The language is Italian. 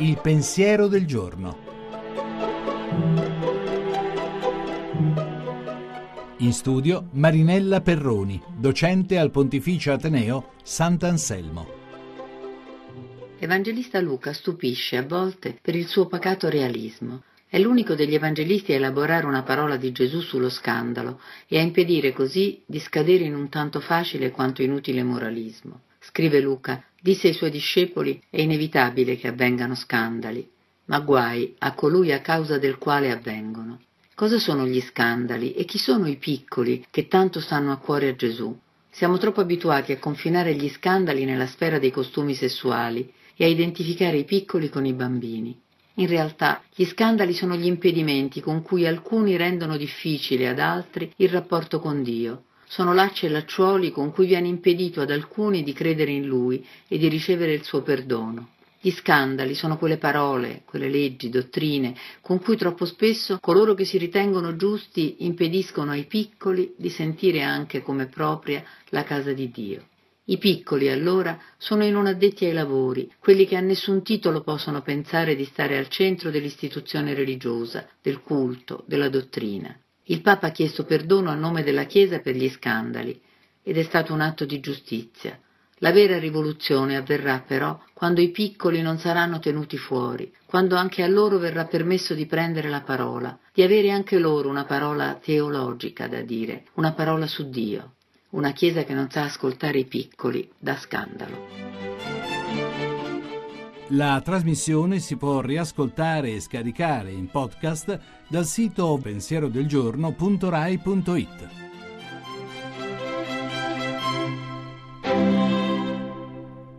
Il pensiero del giorno. In studio Marinella Perroni, docente al Pontificio Ateneo Sant'Anselmo. L'Evangelista Luca stupisce a volte per il suo pacato realismo. È l'unico degli evangelisti a elaborare una parola di Gesù sullo scandalo e a impedire così di scadere in un tanto facile quanto inutile moralismo. Scrive Luca, disse ai suoi discepoli, è inevitabile che avvengano scandali, ma guai a colui a causa del quale avvengono. Cosa sono gli scandali e chi sono i piccoli che tanto stanno a cuore a Gesù? Siamo troppo abituati a confinare gli scandali nella sfera dei costumi sessuali e a identificare i piccoli con i bambini. In realtà gli scandali sono gli impedimenti con cui alcuni rendono difficile ad altri il rapporto con Dio. Sono lacci e lacciuoli con cui viene impedito ad alcuni di credere in Lui e di ricevere il suo perdono. Gli scandali sono quelle parole, quelle leggi, dottrine, con cui troppo spesso coloro che si ritengono giusti impediscono ai piccoli di sentire anche come propria la casa di Dio. I piccoli, allora, sono i non addetti ai lavori, quelli che a nessun titolo possono pensare di stare al centro dell'istituzione religiosa, del culto, della dottrina. Il Papa ha chiesto perdono a nome della Chiesa per gli scandali, ed è stato un atto di giustizia. La vera rivoluzione avverrà però quando i piccoli non saranno tenuti fuori, quando anche a loro verrà permesso di prendere la parola, di avere anche loro una parola teologica da dire, una parola su Dio. Una Chiesa che non sa ascoltare i piccoli dà scandalo. La trasmissione si può riascoltare e scaricare in podcast dal sito pensierodelgiorno.rai.it.